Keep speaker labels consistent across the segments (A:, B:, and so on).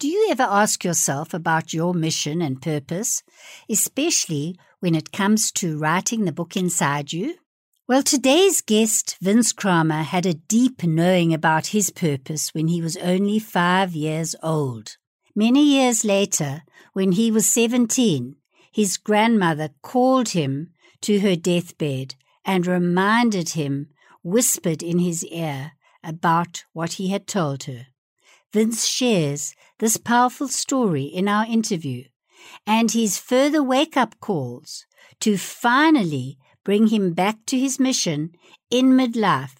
A: Do you ever ask yourself about your mission and purpose, especially when it comes to writing the book inside you? Well, today's guest, Vince Kramer, had a deep knowing about his purpose when he was only five years old. Many years later, when he was 17, his grandmother called him to her deathbed and reminded him, whispered in his ear, about what he had told her. Vince shares this powerful story in our interview and his further wake up calls to finally bring him back to his mission in midlife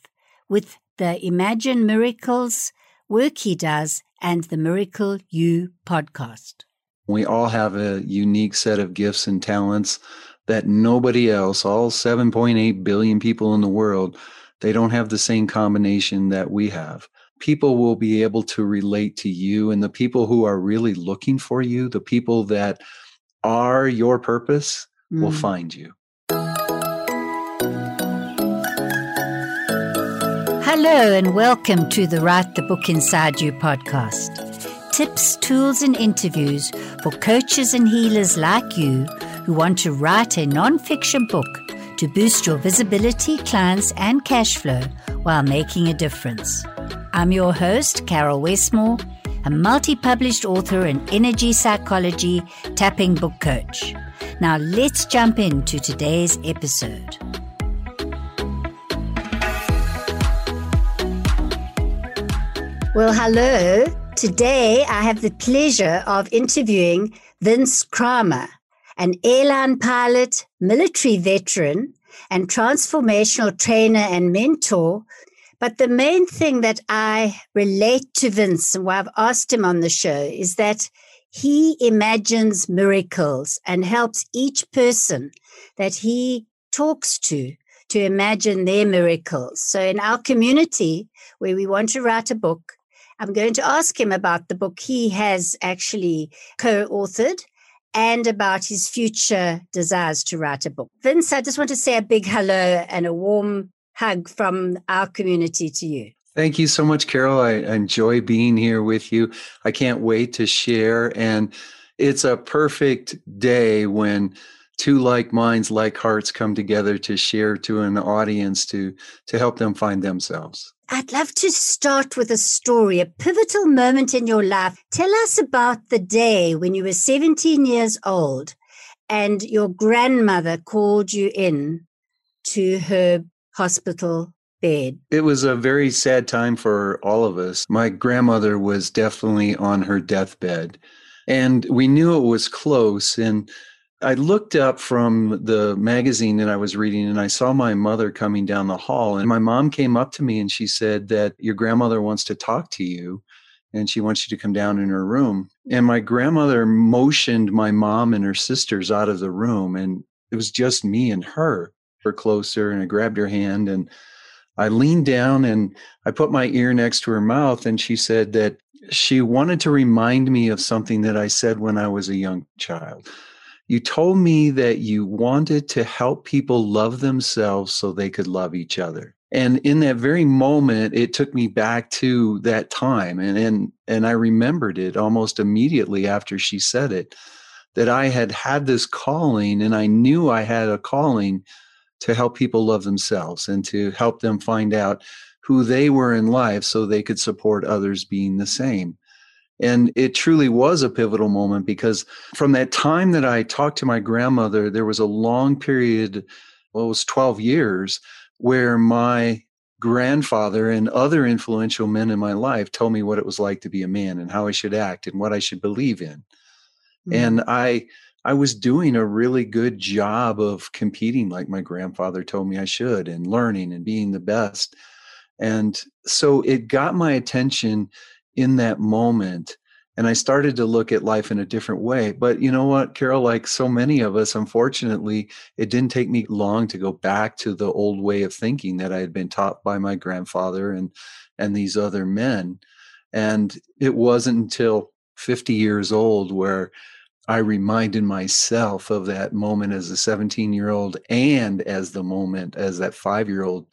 A: with the Imagine Miracles work he does and the Miracle You podcast.
B: We all have a unique set of gifts and talents that nobody else, all 7.8 billion people in the world, they don't have the same combination that we have. People will be able to relate to you, and the people who are really looking for you, the people that are your purpose, mm. will find you.
A: Hello, and welcome to the Write the Book Inside You podcast. Tips, tools, and interviews for coaches and healers like you who want to write a non fiction book to boost your visibility, clients, and cash flow while making a difference. I'm your host, Caryl Westmore, a multi published author and energy psychology tapping book coach. Now let's jump into today's episode. Well, hello. Today I have the pleasure of interviewing Vince Kramer an airline pilot, military veteran, and transformational trainer and mentor. But the main thing that I relate to Vince and why I've asked him on the show is that he imagines miracles and helps each person that he talks to to imagine their miracles. So in our community where we want to write a book, I'm going to ask him about the book he has actually co authored and about his future desires to write a book. Vince, I just want to say a big hello and a warm hug from our community to you.
B: Thank you so much, Caryl. I enjoy being here with you. I can't wait to share. And it's a perfect day when two like minds, like hearts come together to share to an audience to, to help them find themselves.
A: I'd love to start with a story, a pivotal moment in your life. Tell us about the day when you were 17 years old and your grandmother called you in to her hospital bed.
B: It was a very sad time for all of us. My grandmother was definitely on her deathbed, and we knew it was close. And I looked up from the magazine that I was reading and I saw my mother coming down the hall. And my mom came up to me and she said that your grandmother wants to talk to you and she wants you to come down in her room. And my grandmother motioned my mom and her sisters out of the room. And it was just me and her, her closer. And I grabbed her hand and I leaned down and I put my ear next to her mouth. And she said that she wanted to remind me of something that I said when I was a young child you told me that you wanted to help people love themselves so they could love each other. And in that very moment, it took me back to that time. And, and, and I remembered it almost immediately after she said it that I had had this calling and I knew I had a calling to help people love themselves and to help them find out who they were in life so they could support others being the same. And it truly was a pivotal moment because from that time that I talked to my grandmother, there was a long period, well, it was 12 years, where my grandfather and other influential men in my life told me what it was like to be a man and how I should act and what I should believe in. Mm-hmm. And I I was doing a really good job of competing like my grandfather told me I should and learning and being the best. And so it got my attention in that moment and I started to look at life in a different way. But you know what, Caryl, like so many of us, unfortunately, it didn't take me long to go back to the old way of thinking that I had been taught by my grandfather and and these other men. And it wasn't until 50 years old where I reminded myself of that moment as a 17 year old and as the moment as that five year old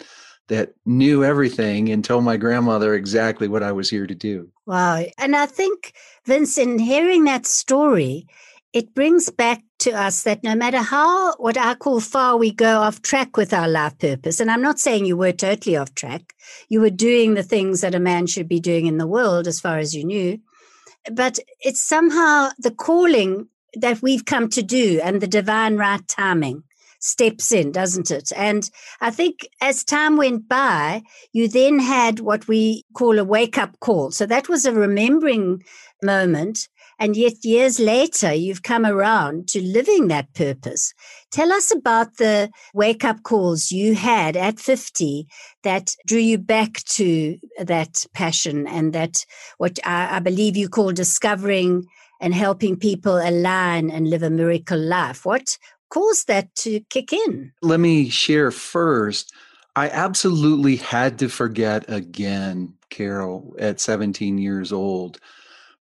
B: that knew everything and told my grandmother exactly what I was here to do.
A: Wow. And I think, Vince, in hearing that story, it brings back to us that no matter how, what I call far we go off track with our life purpose, and I'm not saying you were totally off track, you were doing the things that a man should be doing in the world as far as you knew, but it's somehow the calling that we've come to do and the divine right timing steps in, doesn't it? And I think as time went by, you then had what we call a wake up call. So that was a remembering moment. And yet, years later, you've come around to living that purpose. Tell us about the wake up calls you had at 50 that drew you back to that passion and that what I, I believe you call discovering and helping people align and live a miracle life. What caused that to kick in?
B: Let me share first. I absolutely had to forget again, Caryl, at 17 years old,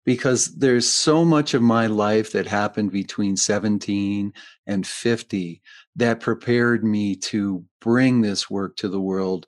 B: because there's so much of my life that happened between 17 and 50 that prepared me to bring this work to the world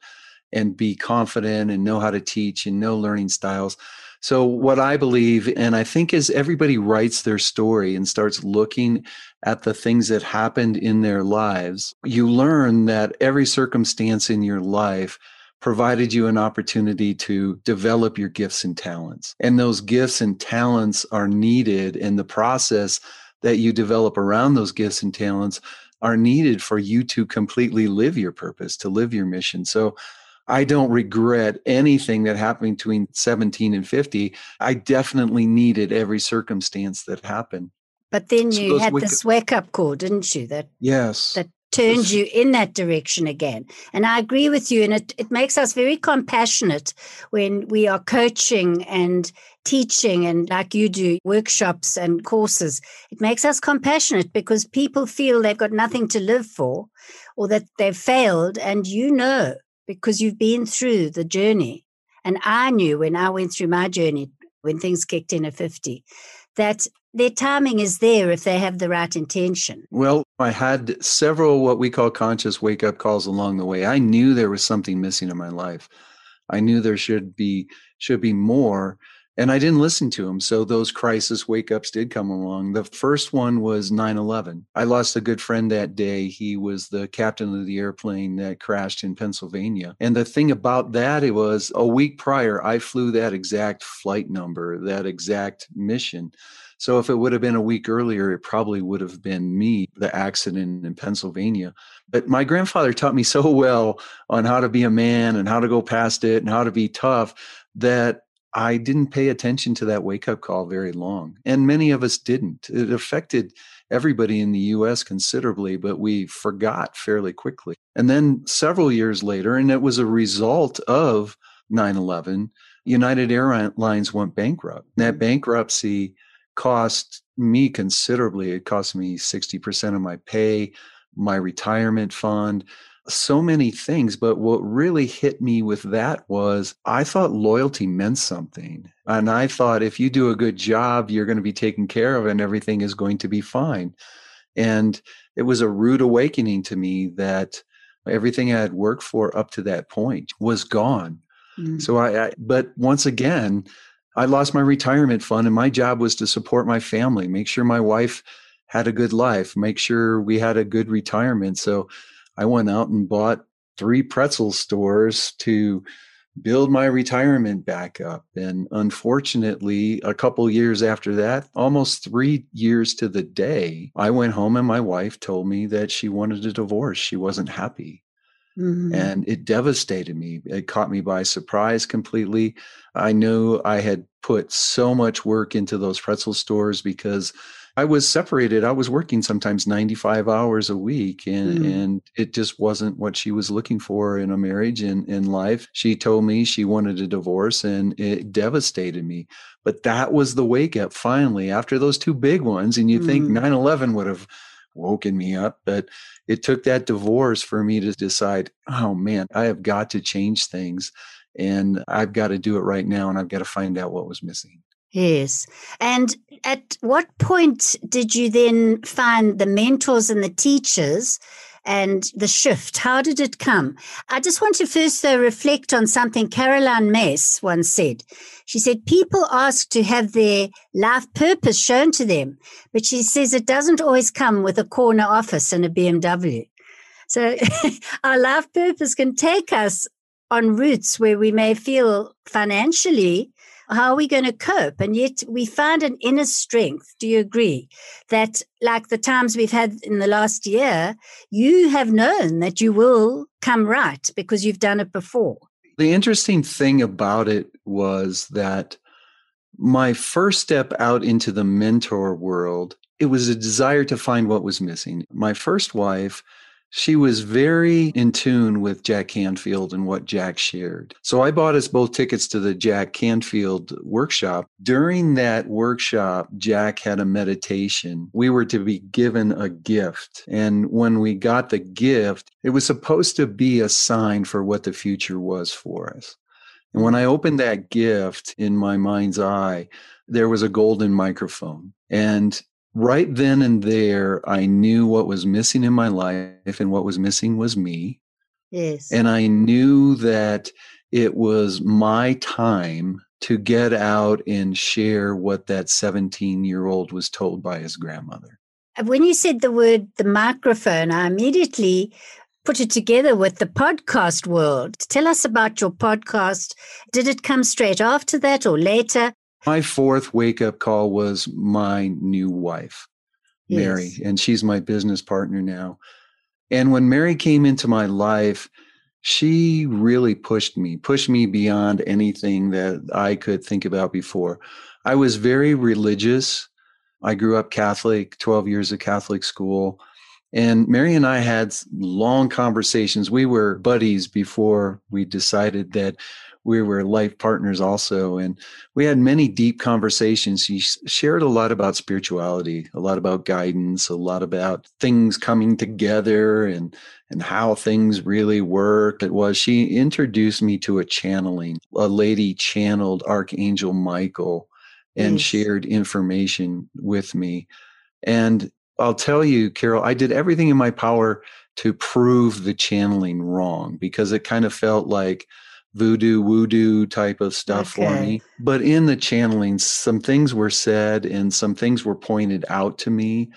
B: and be confident and know how to teach and know learning styles. So, what I believe, and I think as everybody writes their story and starts looking at the things that happened in their lives, you learn that every circumstance in your life provided you an opportunity to develop your gifts and talents. And those gifts and talents are needed in the process that you develop around those gifts and talents are needed for you to completely live your purpose, to live your mission. So I don't regret anything that happened between 17 and 50. I definitely needed every circumstance that happened.
A: But then you had this wake up call, didn't you? That
B: yes,
A: that turned you in that direction again. And I agree with you. And it, it makes us very compassionate when we are coaching and teaching and like you do workshops and courses. It makes us compassionate because people feel they've got nothing to live for or that they've failed. And you know because you've been through the journey. And I knew when I went through my journey, when things kicked in at 50, that their timing is there if they have the right intention.
B: Well, I had several what we call conscious wake up calls along the way. I knew there was something missing in my life. I knew there should be should be more and I didn't listen to them. So those crisis wake ups did come along. The first one was 9 11. I lost a good friend that day. He was the captain of the airplane that crashed in Pennsylvania. And the thing about that, it was a week prior, I flew that exact flight number, that exact mission. So if it would have been a week earlier, it probably would have been me, the accident in Pennsylvania. But my grandfather taught me so well on how to be a man and how to go past it and how to be tough that I didn't pay attention to that wake up call very long. And many of us didn't. It affected everybody in the US considerably, but we forgot fairly quickly. And then several years later, and it was a result of 9 11, United Airlines went bankrupt. That mm. bankruptcy cost me considerably. It cost me 60% of my pay, my retirement fund so many things. But what really hit me with that was I thought loyalty meant something. And I thought if you do a good job, you're going to be taken care of and everything is going to be fine. And it was a rude awakening to me that everything I had worked for up to that point was gone. Mm. So I, I, but once again, I lost my retirement fund and my job was to support my family, make sure my wife had a good life, make sure we had a good retirement. So I went out and bought three pretzel stores to build my retirement back up. And unfortunately, a couple years after that, almost three years to the day, I went home and my wife told me that she wanted a divorce. She wasn't happy. Mm-hmm. And it devastated me. It caught me by surprise completely. I knew I had put so much work into those pretzel stores because I was separated. I was working sometimes 95 hours a week and, mm. and it just wasn't what she was looking for in a marriage and in life. She told me she wanted a divorce and it devastated me. But that was the wake up finally after those two big ones. And you mm. think 9 11 would have woken me up, but it took that divorce for me to decide, oh man, I have got to change things and I've got to do it right now and I've got to find out what was missing.
A: Yes. And at what point did you then find the mentors and the teachers and the shift? How did it come? I just want to first, though, reflect on something Caroline Myss once said. She said, People ask to have their life purpose shown to them, but she says it doesn't always come with a corner office and a BMW. So our life purpose can take us on routes where we may feel financially how are we going to cope? And yet we find an inner strength. Do you agree that, like the times we've had in the last year, you have known that you will come right because you've done it before?
B: The interesting thing about it was that my first step out into the mentor world, it was a desire to find what was missing. My first wife she was very in tune with Jack Canfield and what Jack shared. So I bought us both tickets to the Jack Canfield workshop. During that workshop, Jack had a meditation. We were to be given a gift. And when we got the gift, it was supposed to be a sign for what the future was for us. And when I mm. opened that gift in my mind's eye, there was a golden microphone. And right then and there, I knew what was missing in my life, and what was missing was me.
A: Yes.
B: And I knew that it was my time to get out and share what that 17 year old was told by his grandmother.
A: Uh, when you said the word the microphone, I immediately put it together with the podcast world. Tell us about your podcast. Did it come straight after that or later?
B: My fourth wake up call was my new wife, yes. Mary, and she's my business partner now. And when Mary came into my life, she really pushed me, pushed me beyond anything that I could think about before. I was very religious. I grew up Catholic, 12 years of Catholic school. And Mary and I had long conversations. We were buddies before we decided that we were life partners also and we had many deep conversations. She shared a lot about spirituality a lot about guidance a lot about things coming together and and how things really work it was she introduced me to a channeling a lady channeled archangel michael and shared information with me. And i'll tell you caryl i did everything in my power to prove the channeling wrong because it kind of felt like voodoo voodoo type of stuff okay. for me but in the channeling some things were said and some things were pointed out to me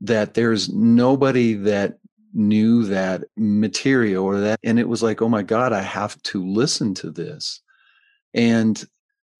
B: that there's nobody that knew that material or that and it was like oh my god i have to listen to this and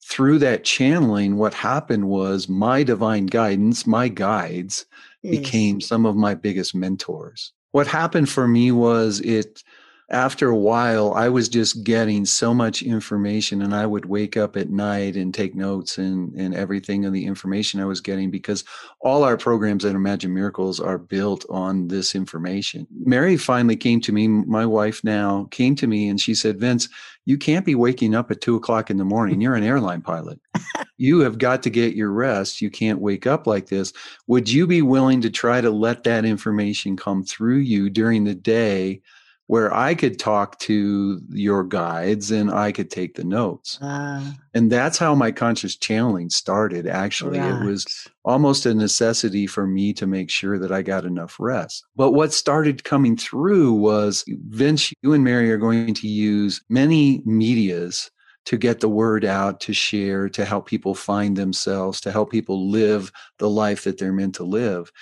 B: through that channeling what happened was my divine guidance my guides yes. became some of my biggest mentors what happened for me was it after a while, I was just getting so much information, and I would wake up at night and take notes and, and everything of the information I was getting because all our programs at Imagine Miracles are built on this information. Mary finally came to me, my wife now came to me, and she said, Vince, you can't be waking up at two o'clock in the morning. You're an airline pilot. you have got to get your rest. You can't wake up like this. Would you be willing to try to let that information come through you during the day? Where I could talk to your guides and I could take the notes. Uh, and that's how my conscious channeling started. Actually, right. it was almost a necessity for me to make sure that I got enough rest. But what started coming through was Vince, you and Mary are going to use many medias to get the word out, to share, to help people find themselves, to help people live the life that they're meant to live.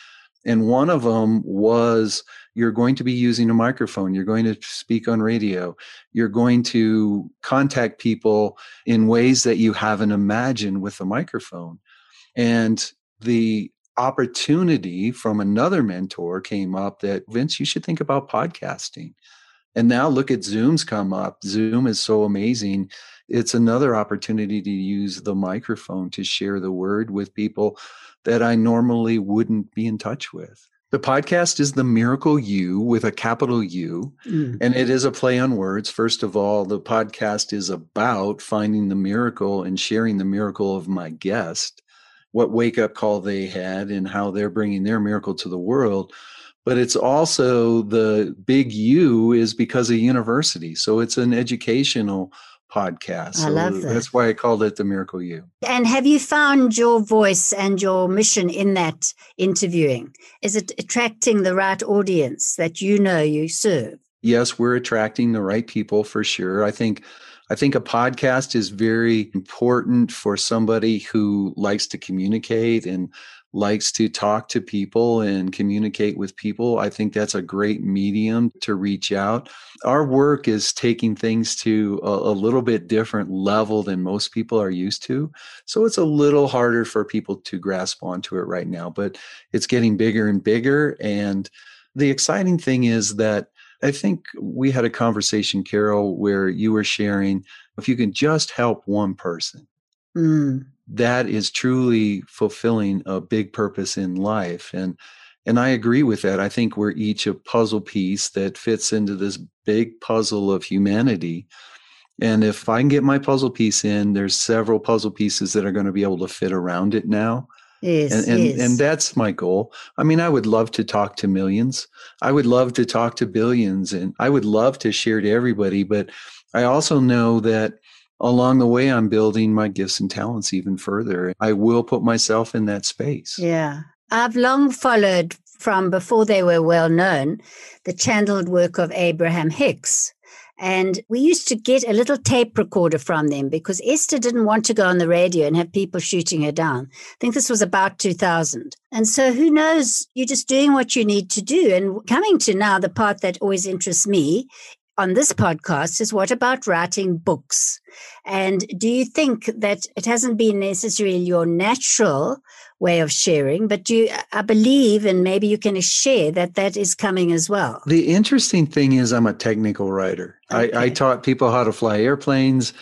B: And one of them was you're going to be using a microphone, you're going to speak on radio, you're going to contact people in ways that you haven't imagined with a microphone. And the opportunity from another mentor came up that Vince, you should think about podcasting. And now look at Zoom's come up. Zoom is so amazing. It's another opportunity to use the microphone to share the word with people that I normally wouldn't be in touch with. The podcast is The Miracle You with a capital U, mm. and it is a play on words. First of all, the podcast is about finding the miracle and sharing the miracle of my guest, what wake up call they had, and how they're bringing their miracle to the world. But it's also the big U is because of university. So it's an educational podcast.
A: I love that.
B: That's why I called it the Miracle You.
A: And have you found your voice and your mission in that interviewing? Is it attracting the right audience that you know you serve?
B: Yes, we're attracting the right people for sure. I think I think a podcast is very important for somebody who likes to communicate and likes to talk to people and communicate with people. I think that's a great medium to reach out. Our work is taking things to a, a, little bit different level than most people are used to. So it's a little harder for people to grasp onto it right now, but it's getting bigger and bigger. And the exciting thing is that I think we had a conversation, Caryl, where you were sharing if you can just help one person, mm. That is truly fulfilling a big purpose in life. And and I agree with that. I think we're each a puzzle piece that fits into this big puzzle of humanity. And if I can get my puzzle piece in, there's several puzzle pieces that are going to be able to fit around it now.
A: Yes,
B: and and,
A: yes.
B: and that's my goal. I mean, I would love to talk to millions. I would love to talk to billions and I would love to share to everybody, but I also know that along the way I'm building my gifts and talents even further. I will put myself in that space.
A: Yeah. I've long followed from before they were well known the channeled work of Abraham Hicks. And we used to get a little tape recorder from them because Esther didn't want to go on the radio and have people shooting her down. I think this was about 2000. And so who knows? You're just doing what you need to do. And coming to now, the part that always interests me on this podcast is what about writing books? And do you think that it hasn't been necessarily your natural way of sharing, but you, I believe, and maybe you can share that that is coming as well.
B: The interesting thing is, I'm a technical writer. Okay. I, I, taught people how to fly airplanes.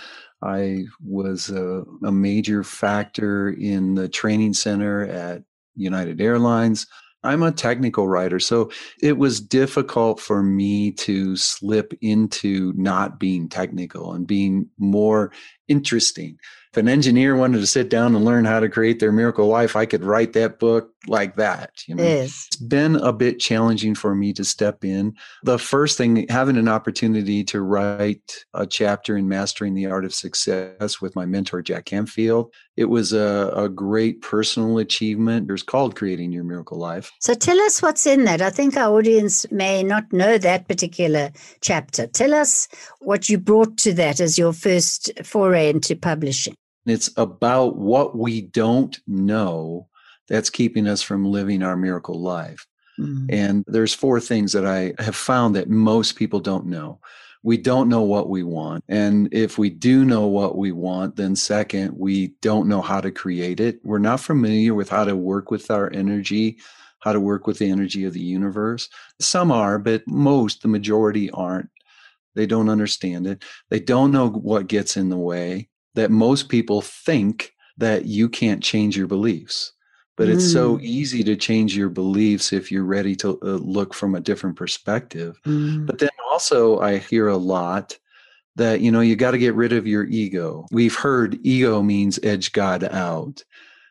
B: I was a, a major factor in the training center at United Airlines. I'm a technical writer, so it was difficult for me to slip into not being technical and being more interesting if an engineer wanted to sit down and learn how to create their miracle life, I could write that book like that. You know,
A: yes.
B: it's been a bit challenging for me to step in. The first thing, having an opportunity to write a chapter in Mastering the Art of Success with my mentor Jack Canfield, it was a, a great personal achievement. It's called Creating Your Miracle Life.
A: So tell us what's in that. I think our audience may not know that particular chapter. Tell us what you brought to that as your first foray into publishing.
B: It's about what we don't know that's keeping us from living our miracle life. Mm-hmm. And there's four things that I have found that most people don't know. We don't know what we want. And if we do know what we want, then second, we don't know how to create it. We're not familiar with how to work with our energy, how to work with the energy of the universe. Some are, but most, the majority aren't. They don't understand it. They don't know what gets in the way that most people think that you can't change your beliefs. But it's so mm. easy to change your beliefs if you're ready to uh, look from a different perspective. Mm. But then also, I hear a lot that, you know, you got to get rid of your ego. We've heard ego means edge God out.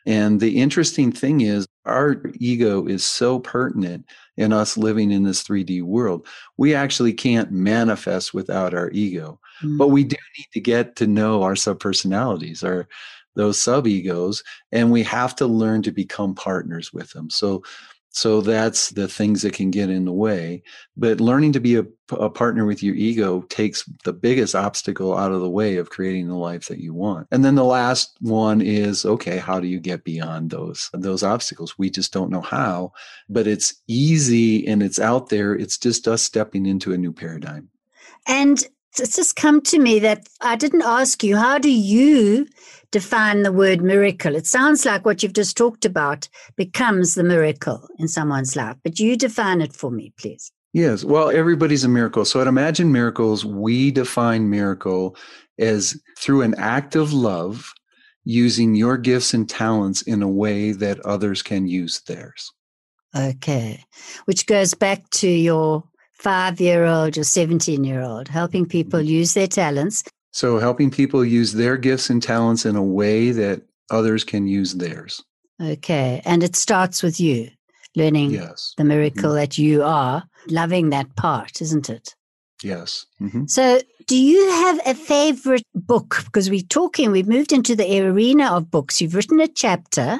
B: And the interesting thing is, our ego is so pertinent in us living in this 3D world. We actually can't manifest without our ego. Mm. But we do need to get to know our subpersonalities, our those sub egos, and we have to learn to become partners with them. So so that's the things that can get in the way. But learning to be a, a, partner with your ego takes the biggest obstacle out of the way of creating the life that you want. And then the last one is okay, how do you get beyond those those obstacles? We just don't know how, but it's easy and it's out there. It's just us stepping into a new paradigm.
A: And it's just come to me that I didn't ask you, how do you define the word miracle? It sounds like what you've just talked about becomes the miracle in someone's life, but you define it for me, please.
B: Yes. Well, everybody's a miracle. So at Imagine Miracles, we define miracle as through an act of love, using your gifts and talents in a way that others can use theirs.
A: Okay. Which goes back to your five year old or 17 year old, helping people mm-hmm. use their talents.
B: So, helping people use their gifts and talents in a way that others can use theirs.
A: Okay. And it starts with you learning
B: yes.
A: the miracle mm-hmm. that you are, loving that part, isn't it?
B: Yes. Mm-hmm.
A: So, Do you have a favorite book? Because we're talking, we've moved into the arena of books. You've written a chapter.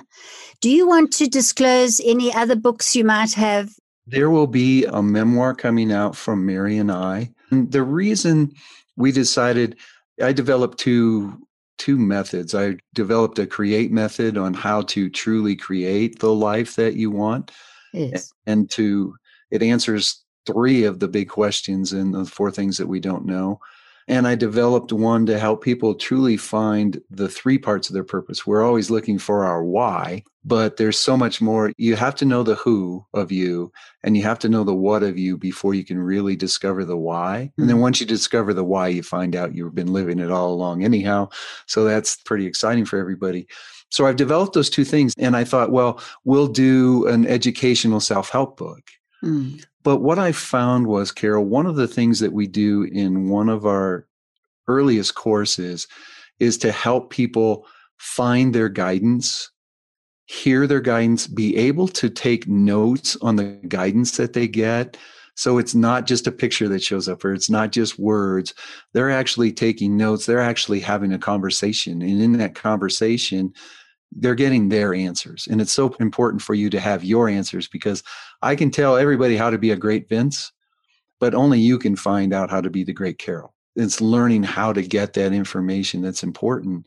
A: Do you want to disclose any other books you might have?
B: There will be a memoir coming out from Mary and I. And the reason we decided, I developed two two methods. I developed a create method on how to truly create the life that you want.
A: Yes.
B: And to it answers three of the big questions and the four things that we don't know. And I developed one to help people truly find the three parts of their purpose. We're always looking for our why, but there's so much more. You have to know the who of you and you have to know the what of you before you can really discover the why. And then mm-hmm. once you discover the why, you find out you've been living it all along, anyhow. So that's pretty exciting for everybody. So I've developed those two things. And I thought, well, we'll do an educational self help book. Mm. But what I found was, Caryl, one of the things that we do in one of our earliest courses is to help people find their guidance, hear their guidance, be able to take notes on the guidance that they get. So it's not just a picture that shows up or it's not just words. They're actually taking notes. They're actually having a conversation. And in that conversation, they're getting their answers. And it's so important for you to have your answers because I can tell everybody how to be a great Vince, but only you can find out how to be the great Caryl. It's learning how to get that information that's important.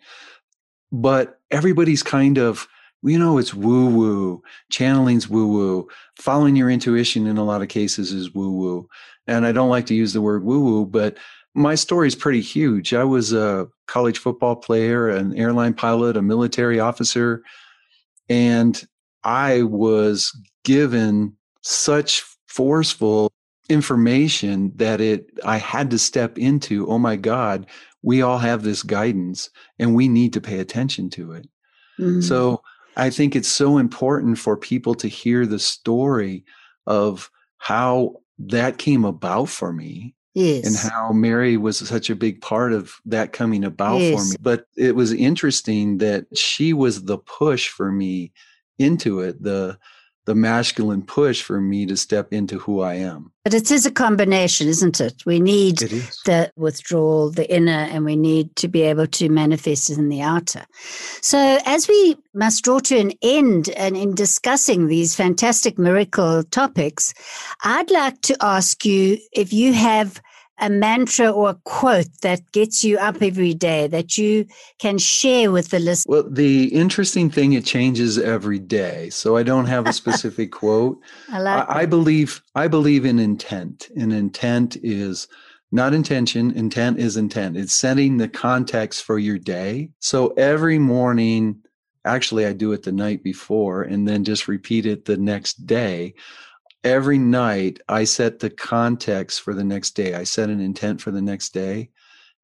B: But everybody's kind of, you know, it's woo woo. Channeling's woo woo. Following your intuition in a lot of cases is woo woo. And I don't like to use the word woo woo, but my story is pretty huge. I was a college football player, an airline pilot, a military officer, and I was given such forceful information that it I had to step into, oh my God, we all have this guidance and we need to pay attention to it. Mm-hmm. So I think it's so important for people to hear the story of how that came about for me
A: Yes.
B: And how Mary was such a big part of that coming about yes. for me. But it was interesting that she was the push for me into it, the the masculine push for me to step into who I am.
A: But it is a combination, isn't it? We need it the withdrawal, the inner, and we need to be able to manifest it in the outer. So, as we must draw to an end and in discussing these fantastic miracle topics, I'd like to ask you if you have a mantra or a quote that gets you up every day that you can share with the listeners?
B: Well, the interesting thing, it changes every day. So I don't have a specific quote.
A: I, like
B: I, I believe I believe in intent. And intent is not intention. Intent is intent. It's setting the context for your day. So every morning, actually, I do it the night before and then just repeat it the next day every night I set the context for the next day. I set an intent for the next day.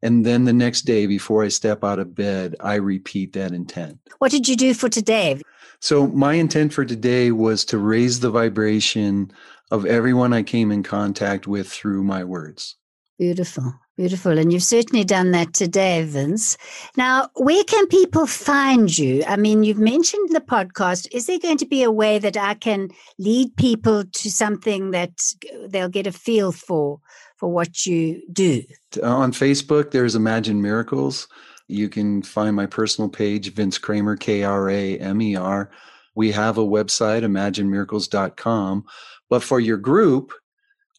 B: And then the next day, before I step out of bed, I repeat that intent.
A: What did you do for today?
B: So, my intent for today was to raise the vibration of everyone I came in contact with through my words.
A: Beautiful. Beautiful. And you've certainly done that today, Vince. Now, where can people find you? I mean, you've mentioned the podcast. Is there going to be a way that I can lead people to something that they'll get a feel for for what you do?
B: Uh, on Facebook, there's Imagine Miracles. You can find my personal page, Vince Kramer, K R A M E R. We have a website, imaginemiracles.com. But for your group,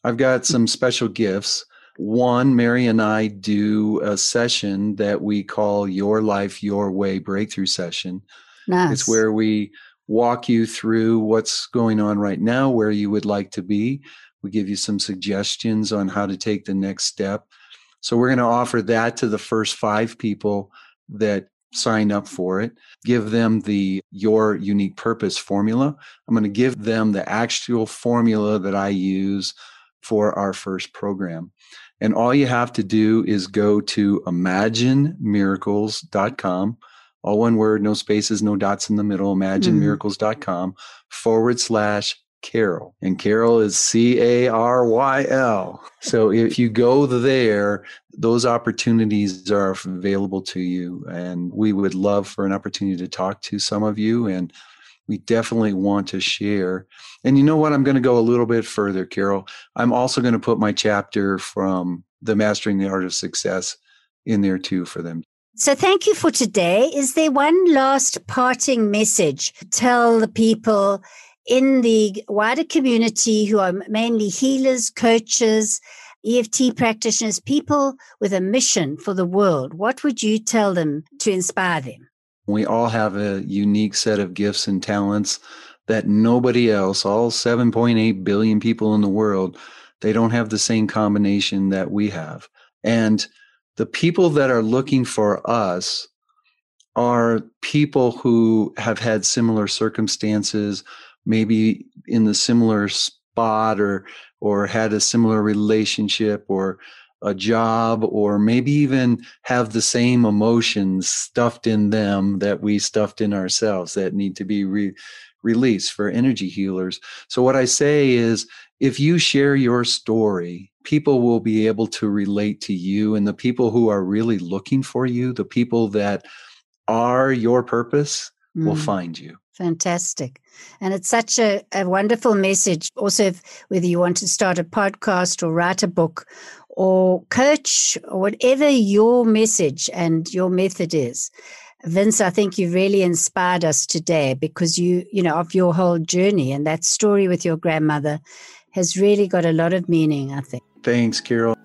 B: I've got some special gifts. One, Mary and I do a session that we call Your Life, Your Way Breakthrough Session.
A: Nice.
B: It's where we walk you through what's going on right now, where you would like to be. We give you some suggestions on how to take the next step. So we're going to offer that to the first five people that sign up for it. Give them the Your Unique Purpose formula. I'm going to give them the actual formula that I use for our first program. And all you have to do is go to imaginemiracles.com, all one word, no spaces, no dots in the middle, hmm. imaginemiracles.com forward slash Caryl. And Caryl is C A R Y L. So if you go there, those opportunities are available to you. And we would love for an opportunity to talk to some of you. And we definitely want to share. And you know what? I'm going to go a little bit further, Caryl. I'm also going to put my chapter from the Mastering the Art of Success in there too for them.
A: So thank you for today. Is there one last parting message? Tell the people in the wider community who are mainly healers, coaches, EFT practitioners, people with a mission for the world. What would you tell them to inspire them?
B: We all have a unique set of gifts and talents that nobody else, all 7.8 billion people in the world, they don't have the same combination that we have. And the people that are looking for us are people who have had similar circumstances, maybe in the similar spot or or had a similar relationship or a job or maybe even have the same emotions stuffed in them that we stuffed in ourselves that need to be re- released for energy healers. So what I say is if you share your story, people will be able to relate to you and the people who are really looking for you, the people that are your purpose mm. will find you.
A: Fantastic. And it's such a, a wonderful message. Also, if, whether you want to start a podcast or write a book or coach or whatever your message and your method is. Vince, I think you really inspired us today because you, you know, of your whole journey and that story with your grandmother has really got a lot of meaning, I think.
B: Thanks, Caryl.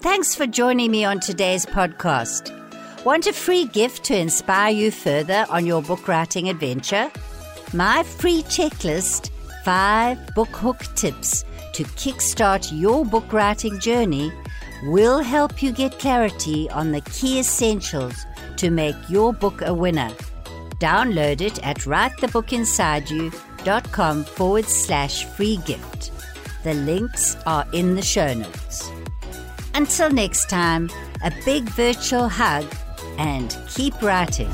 A: Thanks for joining me on today's podcast. Want a free gift to inspire you further on your book writing adventure? My free checklist, five book hook tips to kickstart your book writing journey, will help you get clarity on the key essentials to make your book a winner. Download it at writethebookinsideyou.com forward slash free gift. The links are in the show notes. Until next time, a big virtual hug and keep writing.